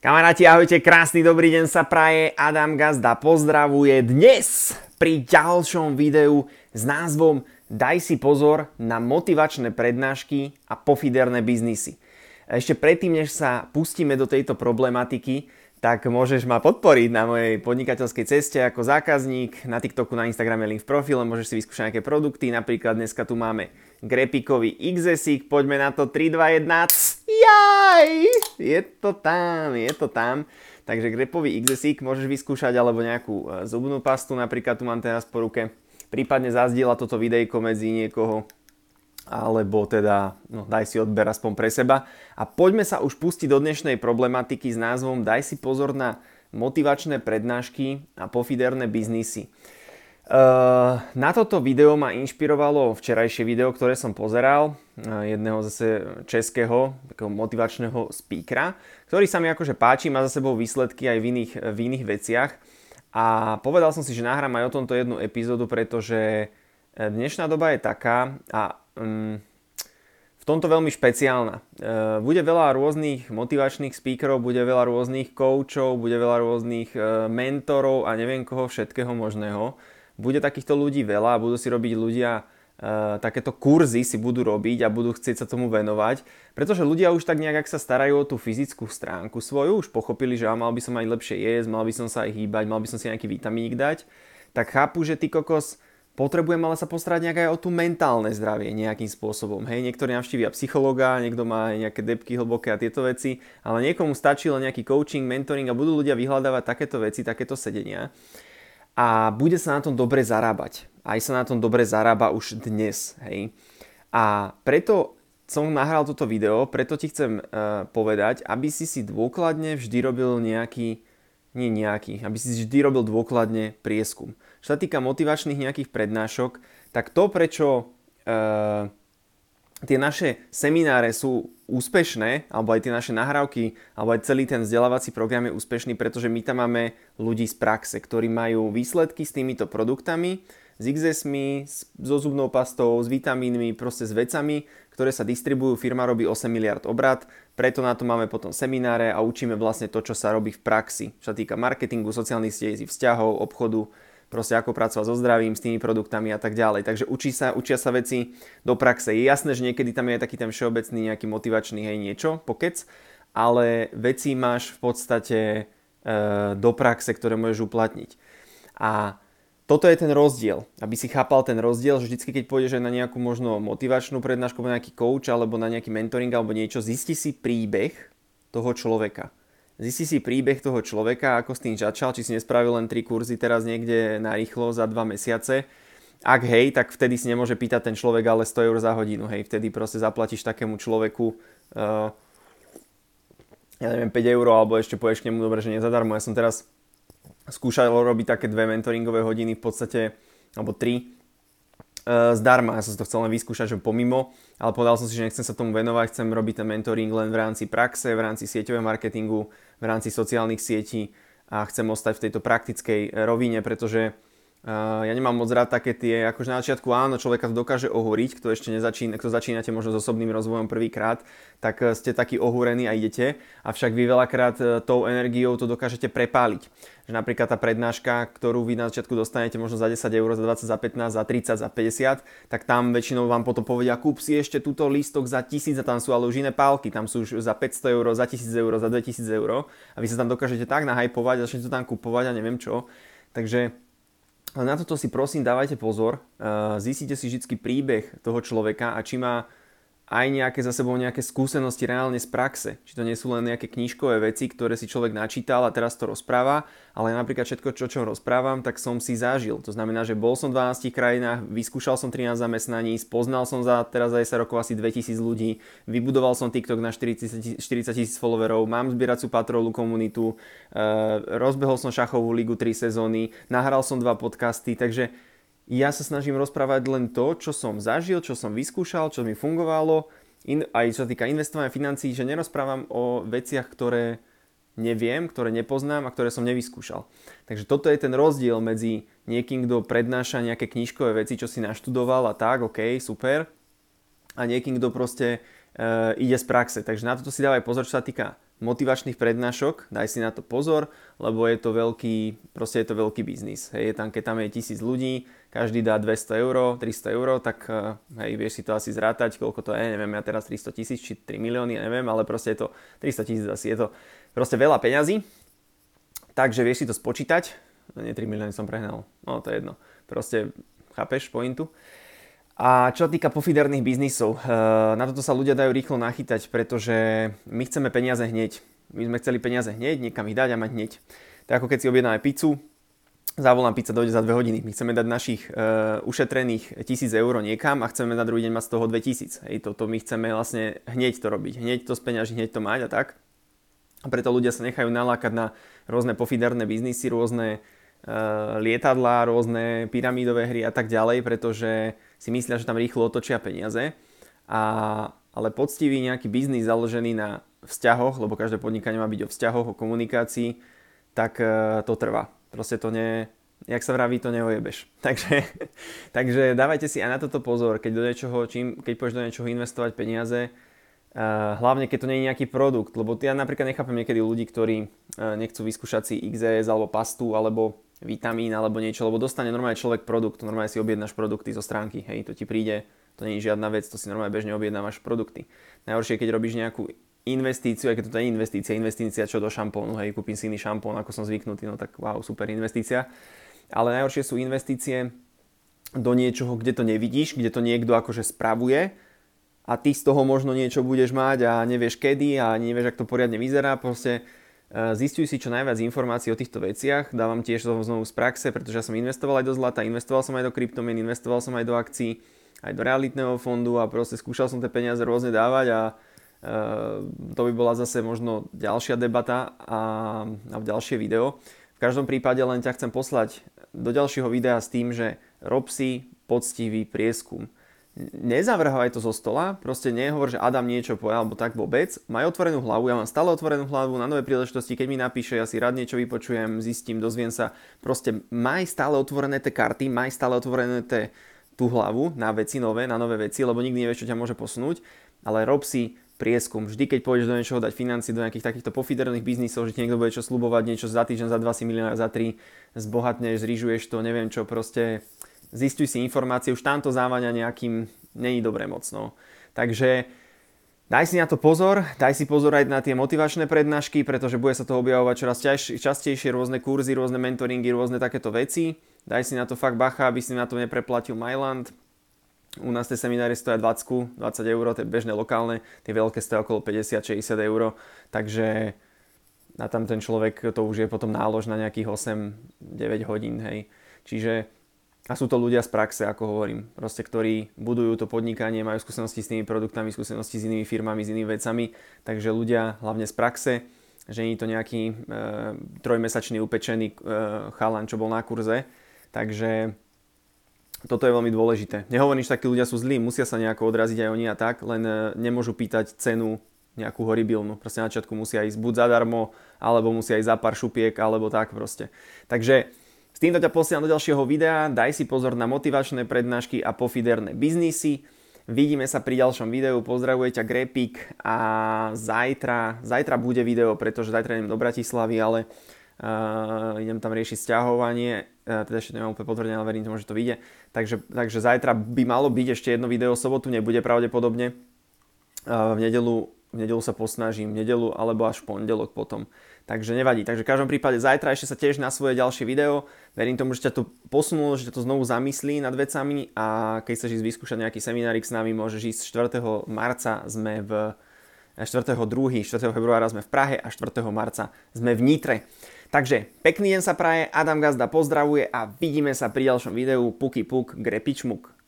Kamaráti, ahojte, krásny dobrý deň sa praje, Adam Gazda pozdravuje dnes pri ďalšom videu s názvom Daj si pozor na motivačné prednášky a pofiderné biznisy. Ešte predtým, než sa pustíme do tejto problematiky, tak môžeš ma podporiť na mojej podnikateľskej ceste ako zákazník. Na TikToku, na Instagrame link v profile, môžeš si vyskúšať nejaké produkty. Napríklad dneska tu máme Grepikový XSIK, poďme na to 3, 2, 1. Jaj! Je to tam, je to tam. Takže Grepový XSIK môžeš vyskúšať alebo nejakú e, zubnú pastu, napríklad tu mám teraz po ruke. Prípadne zazdiela toto videjko medzi niekoho alebo teda no, daj si odber aspoň pre seba. A poďme sa už pustiť do dnešnej problematiky s názvom Daj si pozor na motivačné prednášky a pofiderné biznisy. Uh, na toto video ma inšpirovalo včerajšie video, ktoré som pozeral, uh, jedného zase českého motivačného speakera, ktorý sa mi akože páči, má za sebou výsledky aj v iných, v iných veciach. A povedal som si, že nahrám aj o tomto jednu epizódu, pretože dnešná doba je taká a um, v tomto veľmi špeciálna. Uh, bude veľa rôznych motivačných speakerov, bude veľa rôznych coachov, bude veľa rôznych uh, mentorov a neviem koho všetkého možného. Bude takýchto ľudí veľa a budú si robiť ľudia Uh, takéto kurzy si budú robiť a budú chcieť sa tomu venovať, pretože ľudia už tak nejak, ak sa starajú o tú fyzickú stránku svoju, už pochopili, že mal by som aj lepšie jesť, mal by som sa aj hýbať, mal by som si nejaký vitamínik dať, tak chápu, že ty kokos potrebujem ale sa postarať nejak aj o tú mentálne zdravie nejakým spôsobom. Hej, niektorí navštívia psychologa, niekto má nejaké depky hlboké a tieto veci, ale niekomu stačí len nejaký coaching, mentoring a budú ľudia vyhľadávať takéto veci, takéto sedenia. A bude sa na tom dobre zarábať. Aj sa na tom dobre zarába už dnes. Hej. A preto som nahral toto video, preto ti chcem uh, povedať, aby si si dôkladne vždy robil nejaký nie nejaký, aby si vždy robil dôkladne prieskum. Čo sa týka motivačných nejakých prednášok, tak to, prečo e, tie naše semináre sú úspešné, alebo aj tie naše nahrávky, alebo aj celý ten vzdelávací program je úspešný, pretože my tam máme ľudí z praxe, ktorí majú výsledky s týmito produktami, s XSmi, so zubnou pastou, s vitamínmi, proste s vecami, ktoré sa distribujú, firma robí 8 miliard obrad, preto na to máme potom semináre a učíme vlastne to, čo sa robí v praxi, čo sa týka marketingu, sociálnych sietí, vzťahov, obchodu, proste ako pracovať so zdravím, s tými produktami a tak ďalej. Takže učí sa, učia sa veci do praxe. Je jasné, že niekedy tam je aj taký ten všeobecný nejaký motivačný hej niečo, pokec, ale veci máš v podstate e, do praxe, ktoré môžeš uplatniť. A toto je ten rozdiel, aby si chápal ten rozdiel, že vždycky, keď pôjdeš na nejakú možno motivačnú prednášku, alebo nejaký coach, alebo na nejaký mentoring, alebo niečo, zisti si príbeh toho človeka. Zisti si príbeh toho človeka, ako s tým začal, či si nespravil len tri kurzy teraz niekde na rýchlo za dva mesiace. Ak hej, tak vtedy si nemôže pýtať ten človek ale 100 eur za hodinu, hej, vtedy proste zaplatíš takému človeku uh, ja neviem, 5 eur, alebo ešte povieš k nemu, dobre, že nezadarmo. Ja som teraz skúšalo robiť také dve mentoringové hodiny v podstate, alebo tri, e, zdarma. Ja som to chcel len vyskúšať, že pomimo, ale povedal som si, že nechcem sa tomu venovať, chcem robiť ten mentoring len v rámci praxe, v rámci sieťového marketingu, v rámci sociálnych sietí a chcem ostať v tejto praktickej rovine, pretože Uh, ja nemám moc rád také tie, akože na začiatku áno, človeka to dokáže ohúriť, kto ešte nezačína, kto začínate možno s osobným rozvojom prvýkrát, tak uh, ste takí ohúrení a idete, avšak vy veľakrát uh, tou energiou to dokážete prepáliť. Že napríklad tá prednáška, ktorú vy na začiatku dostanete možno za 10 eur, za 20, za 15, za 30, za 50, tak tam väčšinou vám potom povedia, kúp si ešte túto lístok za 1000 a tam sú ale už iné pálky, tam sú už za 500 eur, za 1000 eur, za 2000 eur a vy sa tam dokážete tak nahajpovať, začnete to tam kupovať a neviem čo. Takže na toto si prosím dávajte pozor, zistite si vždy príbeh toho človeka a či má aj nejaké za sebou nejaké skúsenosti reálne z praxe. Či to nie sú len nejaké knižkové veci, ktoré si človek načítal a teraz to rozpráva, ale napríklad všetko, čo, čo rozprávam, tak som si zažil. To znamená, že bol som v 12 krajinách, vyskúšal som 13 zamestnaní, spoznal som za teraz aj sa rokov asi 2000 ľudí, vybudoval som TikTok na 40 tisíc followerov, mám zbieracú patrolu komunitu, e, rozbehol som šachovú ligu 3 sezóny, nahral som dva podcasty, takže ja sa snažím rozprávať len to, čo som zažil, čo som vyskúšal, čo mi fungovalo, in, aj čo sa týka investovania financií, že nerozprávam o veciach, ktoré neviem, ktoré nepoznám a ktoré som nevyskúšal. Takže toto je ten rozdiel medzi niekým, kto prednáša nejaké knižkové veci, čo si naštudoval a tak, ok, super, a niekým, kto proste e, ide z praxe. Takže na toto si dávaj pozor, čo sa týka motivačných prednášok, daj si na to pozor, lebo je to veľký, proste je to veľký biznis. Hej, tam, keď tam je tisíc ľudí, každý dá 200 eur, 300 eur, tak eh, hej, vieš si to asi zrátať, koľko to je, neviem, ja teraz 300 tisíc či 3 milióny, neviem, ale proste je to 300 tisíc asi, je to proste veľa peňazí, takže vieš si to spočítať, no, nie 3 milióny som prehnal, no to je jedno, proste chápeš pointu. A čo týka pofiderných biznisov, eh, na toto sa ľudia dajú rýchlo nachytať, pretože my chceme peniaze hneď. My sme chceli peniaze hneď, niekam ich dať a mať hneď. Tak ako keď si objednáme pizzu, zavolám pizza dojde za 2 hodiny. My chceme dať našich uh, ušetrených 1000 eur niekam a chceme na druhý deň mať z toho 2000. Hej, toto my chceme vlastne hneď to robiť, hneď to speňažiť, hneď to mať a tak. A preto ľudia sa nechajú nalákať na rôzne pofiderné biznisy, rôzne uh, lietadlá, rôzne pyramídové hry a tak ďalej, pretože si myslia, že tam rýchlo otočia peniaze. A, ale poctivý nejaký biznis založený na vzťahoch, lebo každé podnikanie má byť o vzťahoch, o komunikácii, tak uh, to trvá. Proste to nie, jak sa vraví, to neojebeš. Takže, takže dávajte si aj na toto pozor, keď, do niečoho, čím, keď pôjdeš do niečoho investovať peniaze, uh, hlavne keď to nie je nejaký produkt, lebo ja napríklad nechápem niekedy ľudí, ktorí uh, nechcú vyskúšať si XS alebo pastu alebo vitamín alebo niečo, lebo dostane normálne človek produkt, normálne si objednáš produkty zo stránky, hej, to ti príde, to nie je žiadna vec, to si normálne bežne objednávaš produkty. Najhoršie keď robíš nejakú investíciu, aj keď to je investícia, investícia čo do šampónu, hej, kúpim si iný šampón, ako som zvyknutý, no tak wow, super investícia. Ale najhoršie sú investície do niečoho, kde to nevidíš, kde to niekto akože spravuje a ty z toho možno niečo budeš mať a nevieš kedy a nevieš, ako to poriadne vyzerá, proste Eh, zistuj si čo najviac informácií o týchto veciach, dávam tiež to znovu z praxe, pretože ja som investoval aj do zlata, investoval som aj do kryptomien, investoval som aj do akcií, aj do realitného fondu a proste skúšal som tie peniaze rôzne dávať a to by bola zase možno ďalšia debata a, a v ďalšie video. V každom prípade len ťa chcem poslať do ďalšieho videa s tým, že rob si poctivý prieskum nezavrhaj to zo stola, proste nehovor, že Adam niečo povedal, alebo tak vôbec. Maj otvorenú hlavu, ja mám stále otvorenú hlavu na nové príležitosti, keď mi napíše, ja si rád niečo vypočujem, zistím, dozviem sa. Proste maj stále otvorené tie karty, maj stále otvorené tie, tú hlavu na veci nové, na nové veci, lebo nikdy nevieš, čo ťa môže posunúť, ale rob si prieskum. Vždy, keď pôjdeš do niečoho dať financie, do nejakých takýchto pofiderných biznisov, že ti niekto bude čo slubovať, niečo za týždeň, za dva si milióna, za tri, zbohatneš, zrižuješ to, neviem čo, proste zistuj si informácie, už tamto závania nejakým není dobré moc. No. Takže daj si na to pozor, daj si pozor aj na tie motivačné prednášky, pretože bude sa to objavovať čoraz častejšie, rôzne kurzy, rôzne mentoringy, rôzne takéto veci. Daj si na to fakt bacha, aby si na to nepreplatil Myland. U nás tie seminári stoja 20, 20 eur, to je bežné lokálne, tie veľké stoja okolo 50-60 eur, takže na tam ten človek to už je potom nálož na nejakých 8-9 hodín, hej. Čiže a sú to ľudia z praxe, ako hovorím, proste, ktorí budujú to podnikanie, majú skúsenosti s tými produktami, skúsenosti s inými firmami, s inými vecami, takže ľudia hlavne z praxe, že nie je to nejaký e, trojmesačný upečený e, chalan, čo bol na kurze, takže toto je veľmi dôležité. Nehovorím, že takí ľudia sú zlí, musia sa nejako odraziť aj oni a tak, len e, nemôžu pýtať cenu nejakú horibilnú. Proste na začiatku musia ísť buď zadarmo, alebo musia ísť za pár šupiek, alebo tak proste. Takže s týmto ťa posielam do ďalšieho videa, daj si pozor na motivačné prednášky a pofiderné biznisy. Vidíme sa pri ďalšom videu, pozdravuje ťa Grepik a zajtra, zajtra bude video, pretože zajtra idem do Bratislavy, ale uh, idem tam riešiť stiahovanie, uh, teda ešte nemám úplne potvrdené, ale verím tomu, že to vyjde. Takže, takže zajtra by malo byť ešte jedno video, sobotu nebude pravdepodobne. Uh, v nedelu v nedelu sa posnažím, v nedelu alebo až v pondelok potom. Takže nevadí. Takže v každom prípade zajtra ešte sa tiež na svoje ďalšie video. Verím tomu, že ťa to posunulo, že ťa to znovu zamyslí nad vecami a keď chceš ísť vyskúšať nejaký seminárik s nami, môžeš ísť 4. marca sme v 4. 2. 4. februára sme v Prahe a 4. marca sme v Nitre. Takže pekný deň sa praje, Adam Gazda pozdravuje a vidíme sa pri ďalšom videu. Puky puk, grepičmuk.